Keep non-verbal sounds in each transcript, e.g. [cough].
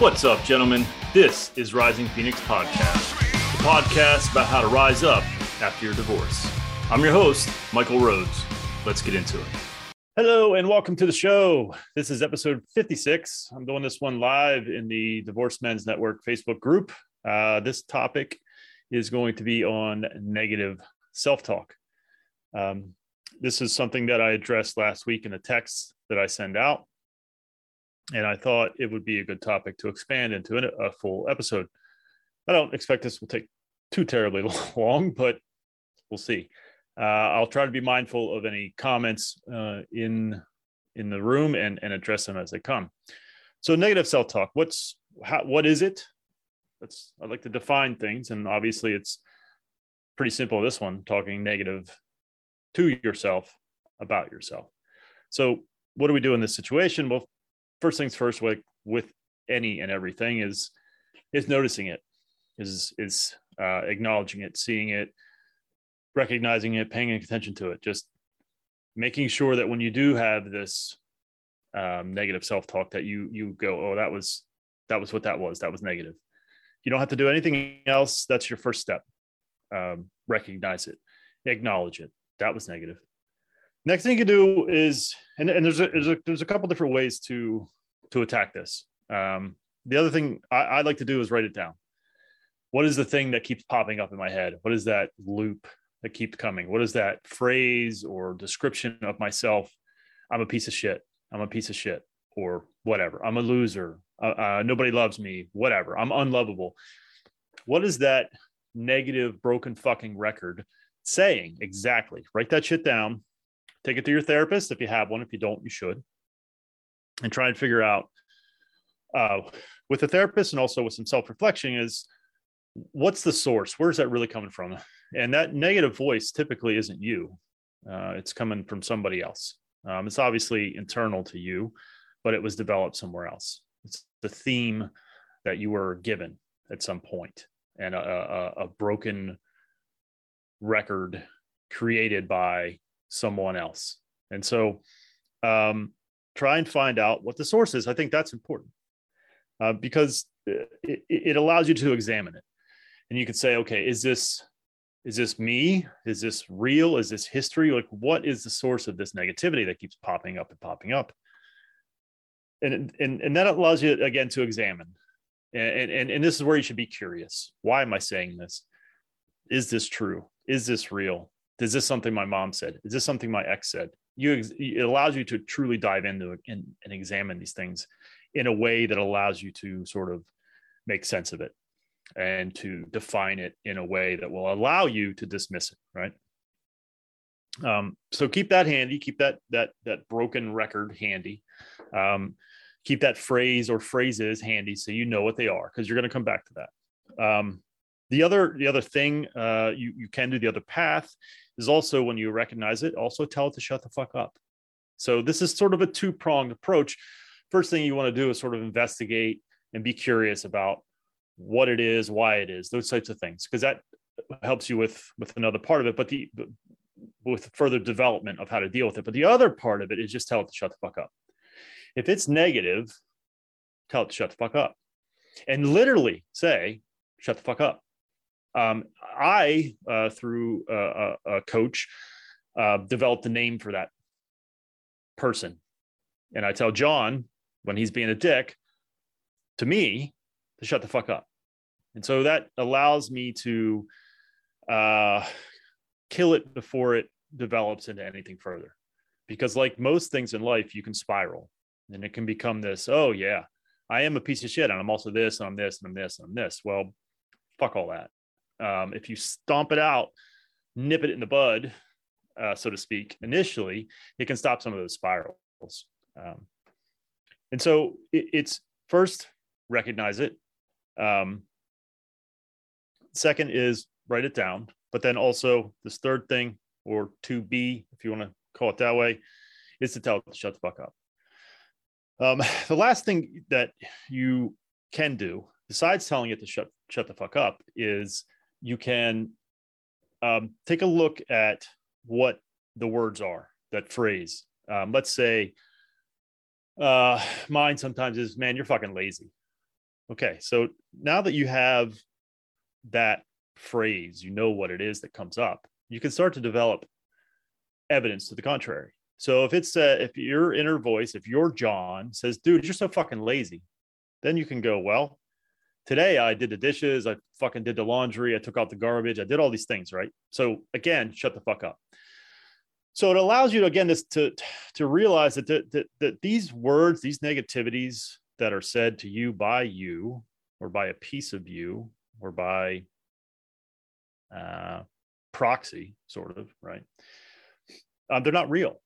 What's up, gentlemen? This is Rising Phoenix Podcast, the podcast about how to rise up after your divorce. I'm your host, Michael Rhodes. Let's get into it. Hello, and welcome to the show. This is episode 56. I'm doing this one live in the Divorce Men's Network Facebook group. Uh, this topic is going to be on negative self talk. Um, this is something that I addressed last week in the text that I send out and I thought it would be a good topic to expand into a full episode. I don't expect this will take too terribly [laughs] long, but we'll see. Uh, I'll try to be mindful of any comments uh, in in the room and and address them as they come. So negative self talk. What's how, what is it? That's I like to define things, and obviously it's pretty simple. This one talking negative to yourself about yourself. So what do we do in this situation? Well, first things first with with any and everything is is noticing it is is uh, acknowledging it seeing it recognizing it paying attention to it just making sure that when you do have this um, negative self-talk that you you go oh that was that was what that was. That was negative. You don't have to do anything else. That's your first step. Um, recognize it. Acknowledge it. That was negative next thing you can do is and, and there's a, there's a there's a couple different ways to to attack this. Um, the other thing I, I like to do is write it down. What is the thing that keeps popping up in my head? What is that loop that keeps coming? What is that phrase or description of myself? I'm a piece of shit. I'm a piece of shit or whatever. I'm a loser. Uh, uh, nobody loves me. Whatever. I'm unlovable. What is that negative broken fucking record saying? Exactly. Write that shit down take it to your therapist if you have one. If you don't, you should. And try and figure out uh, with a therapist and also with some self reflection is what's the source? Where's that really coming from? And that negative voice typically isn't you, uh, it's coming from somebody else. Um, it's obviously internal to you, but it was developed somewhere else. It's the theme that you were given at some point and a, a, a broken record created by someone else. And so um, try and find out what the source is. I think that's important uh, because it, it allows you to examine it. And you could say, okay, is this is this me? Is this real? Is this history? Like, what is the source of this negativity that keeps popping up and popping up? And and and that allows you again to examine. And and and this is where you should be curious. Why am I saying this? Is this true? Is this real? Is this something my mom said? Is this something my ex said? You it allows you to truly dive into it and, and examine these things in a way that allows you to sort of make sense of it and to define it in a way that will allow you to dismiss it right? Um, so keep that handy keep that that that broken record handy. Um, keep that phrase or phrases handy so you know what they are because you're going to come back to that. Um, the other the other thing uh, you you can do the other path is also when you recognize it, also tell it to shut the fuck up. So this is sort of a two pronged approach. First thing you want to do is sort of investigate and be curious about what it is, why it is, those types of things, because that helps you with with another part of it. But the with further development of how to deal with it. But the other part of it is just tell it to shut the fuck up. If it's negative, tell it to shut the fuck up, and literally say, "Shut the fuck up." Um, I, uh, through a, a coach, uh, developed a name for that person. And I tell John when he's being a dick to me to shut the fuck up. And so that allows me to uh, kill it before it develops into anything further. Because, like most things in life, you can spiral and it can become this oh, yeah, I am a piece of shit and I'm also this and I'm this and I'm this and I'm this. Well, fuck all that um, if you stomp it out, nip it in the bud, uh, so to speak, initially, it can stop some of those spirals. Um, and so it, it's first recognize it. Um, second is write it down. But then also this third thing, or to be, if you want to call it that way, is to tell it to shut the fuck up. Um, [laughs] the last thing that you can do, besides telling it to shut shut the fuck up, is you can um, take a look at what the words are, that phrase. Um, let's say uh, mine sometimes is, man, you're fucking lazy. Okay, so now that you have that phrase, you know what it is that comes up, you can start to develop evidence to the contrary. So if it's uh, if your inner voice, if your John says, "Dude, you're so fucking lazy," then you can go, "Well, today I did the dishes, I fucking did the laundry, I took out the garbage, I did all these things, right?" So again, shut the fuck up. So it allows you to again this to to realize that that, that, these words, these negativities that are said to you by you or by a piece of you or by uh, proxy, sort of, right? Um, they're not real.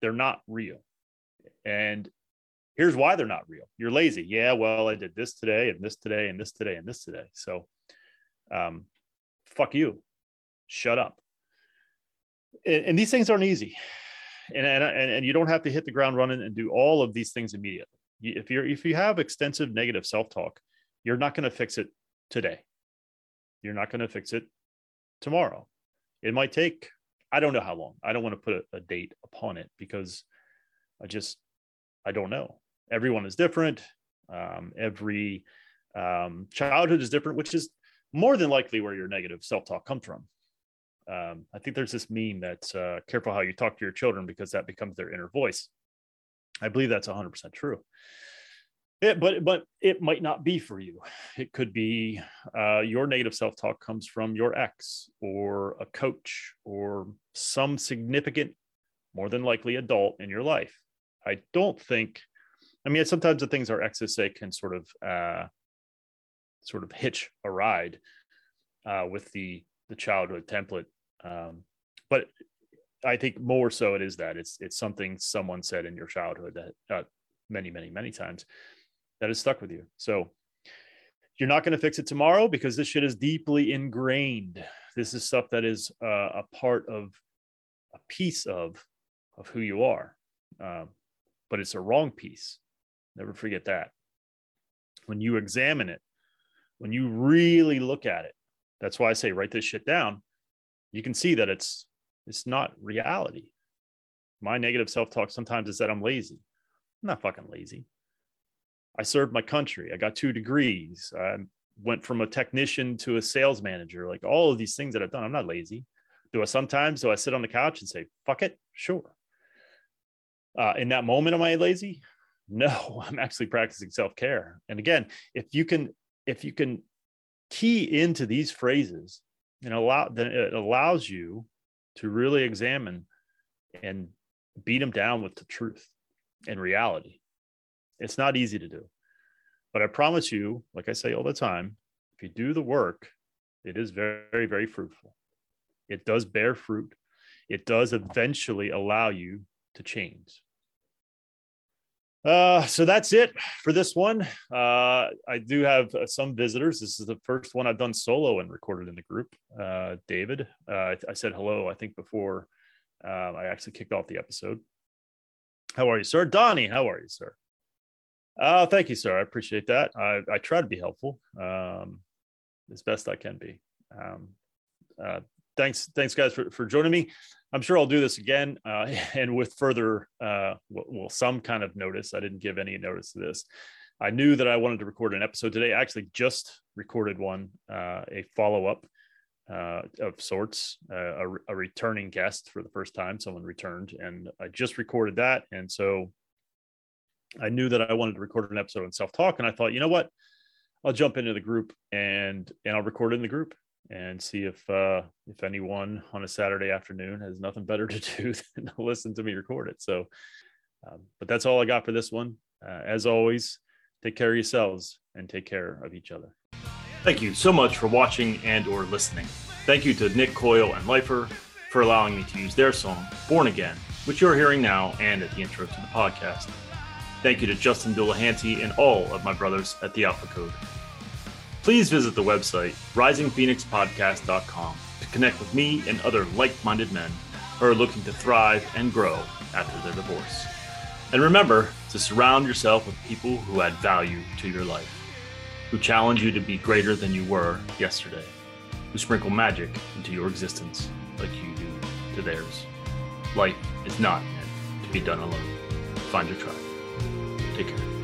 They're not real. And here's why they're not real. You're lazy. Yeah, well, I did this today and this today and this today and this today. So um, fuck you. Shut up. And, and these things aren't easy. And, and, and you don't have to hit the ground running and do all of these things immediately. If you're if you have extensive negative self-talk, you're not going to fix it today. You're not going to fix it tomorrow. It might take I don't know how long. I don't want to put a, a date upon it because I just I don't know. Everyone is different. Um, every um, childhood is different, which is more than likely where your negative self-talk comes from. Um, I think there's this meme that's uh, careful how you talk to your children because that becomes their inner voice. I believe that's 100% true. It, but but it might not be for you. It could be uh, your negative self talk comes from your ex or a coach or some significant, more than likely adult in your life. I don't think. I mean, sometimes the things our exes say can sort of uh, sort of hitch a ride uh, with the the childhood template. Um, but I think more so it is that it's it's something someone said in your childhood that uh, many many many times that has stuck with you. So you're not going to fix it tomorrow because this shit is deeply ingrained. This is stuff that is uh, a part of a piece of of who you are, um, but it's a wrong piece. Never forget that. When you examine it, when you really look at it, that's why I say write this shit down. You can see that it's it's not reality. My negative self talk sometimes is that I'm lazy. I'm not fucking lazy. I served my country. I got two degrees. I went from a technician to a sales manager. Like all of these things that I've done, I'm not lazy. Do I sometimes do I sit on the couch and say, fuck it? Sure. Uh, in that moment, am I lazy? No, [laughs] I'm actually practicing self-care. And again, if you can, if you can key into these phrases and allow, then it allows you to really examine and beat them down with the truth and reality. It's not easy to do. But I promise you, like I say all the time, if you do the work, it is very, very fruitful. It does bear fruit. It does eventually allow you to change. Uh, so that's it for this one. Uh, I do have uh, some visitors. This is the first one I've done solo and recorded in the group. Uh, David, uh, I, I, said hello, I think, before uh, I actually kicked off the episode. How are you, sir? Donnie, how are you, sir? Oh, thank you, sir. I appreciate that. I, I try to be helpful um, as best I can be. Um, uh, thanks, thanks, guys, for, for joining me. I'm sure I'll do this again uh, [laughs] and with further, uh, well, some kind of notice. I didn't give any notice to this. I knew that I wanted to record an episode today. I actually just recorded one, uh, a follow up uh, of sorts, uh, a, a, returning guest for the first time. Someone returned, and I just recorded that. And so I knew that I wanted to record an episode on self talk, and I thought, you know what, I'll jump into the group and and I'll record in the group and see if uh, if anyone on a Saturday afternoon has nothing better to [laughs] do than to listen to me record it. So, um, but that's all I got for this one. Uh, as always, take care of yourselves and take care of each other. Thank you so much for watching and or listening. Thank you to Nick Coyle and Lifer for allowing me to use their song "Born Again," which you're hearing now and at the intro to the podcast. Thank you to Justin Dulahanty and all of my brothers at the Alpha Code. Please visit the website risingphoenixpodcast.com to connect with me and other like minded men who are looking to thrive and grow after their divorce. And remember to surround yourself with people who add value to your life, who challenge you to be greater than you were yesterday, who sprinkle magic into your existence like you do to theirs. Life is not meant to be done alone. Find your tribe. Take care.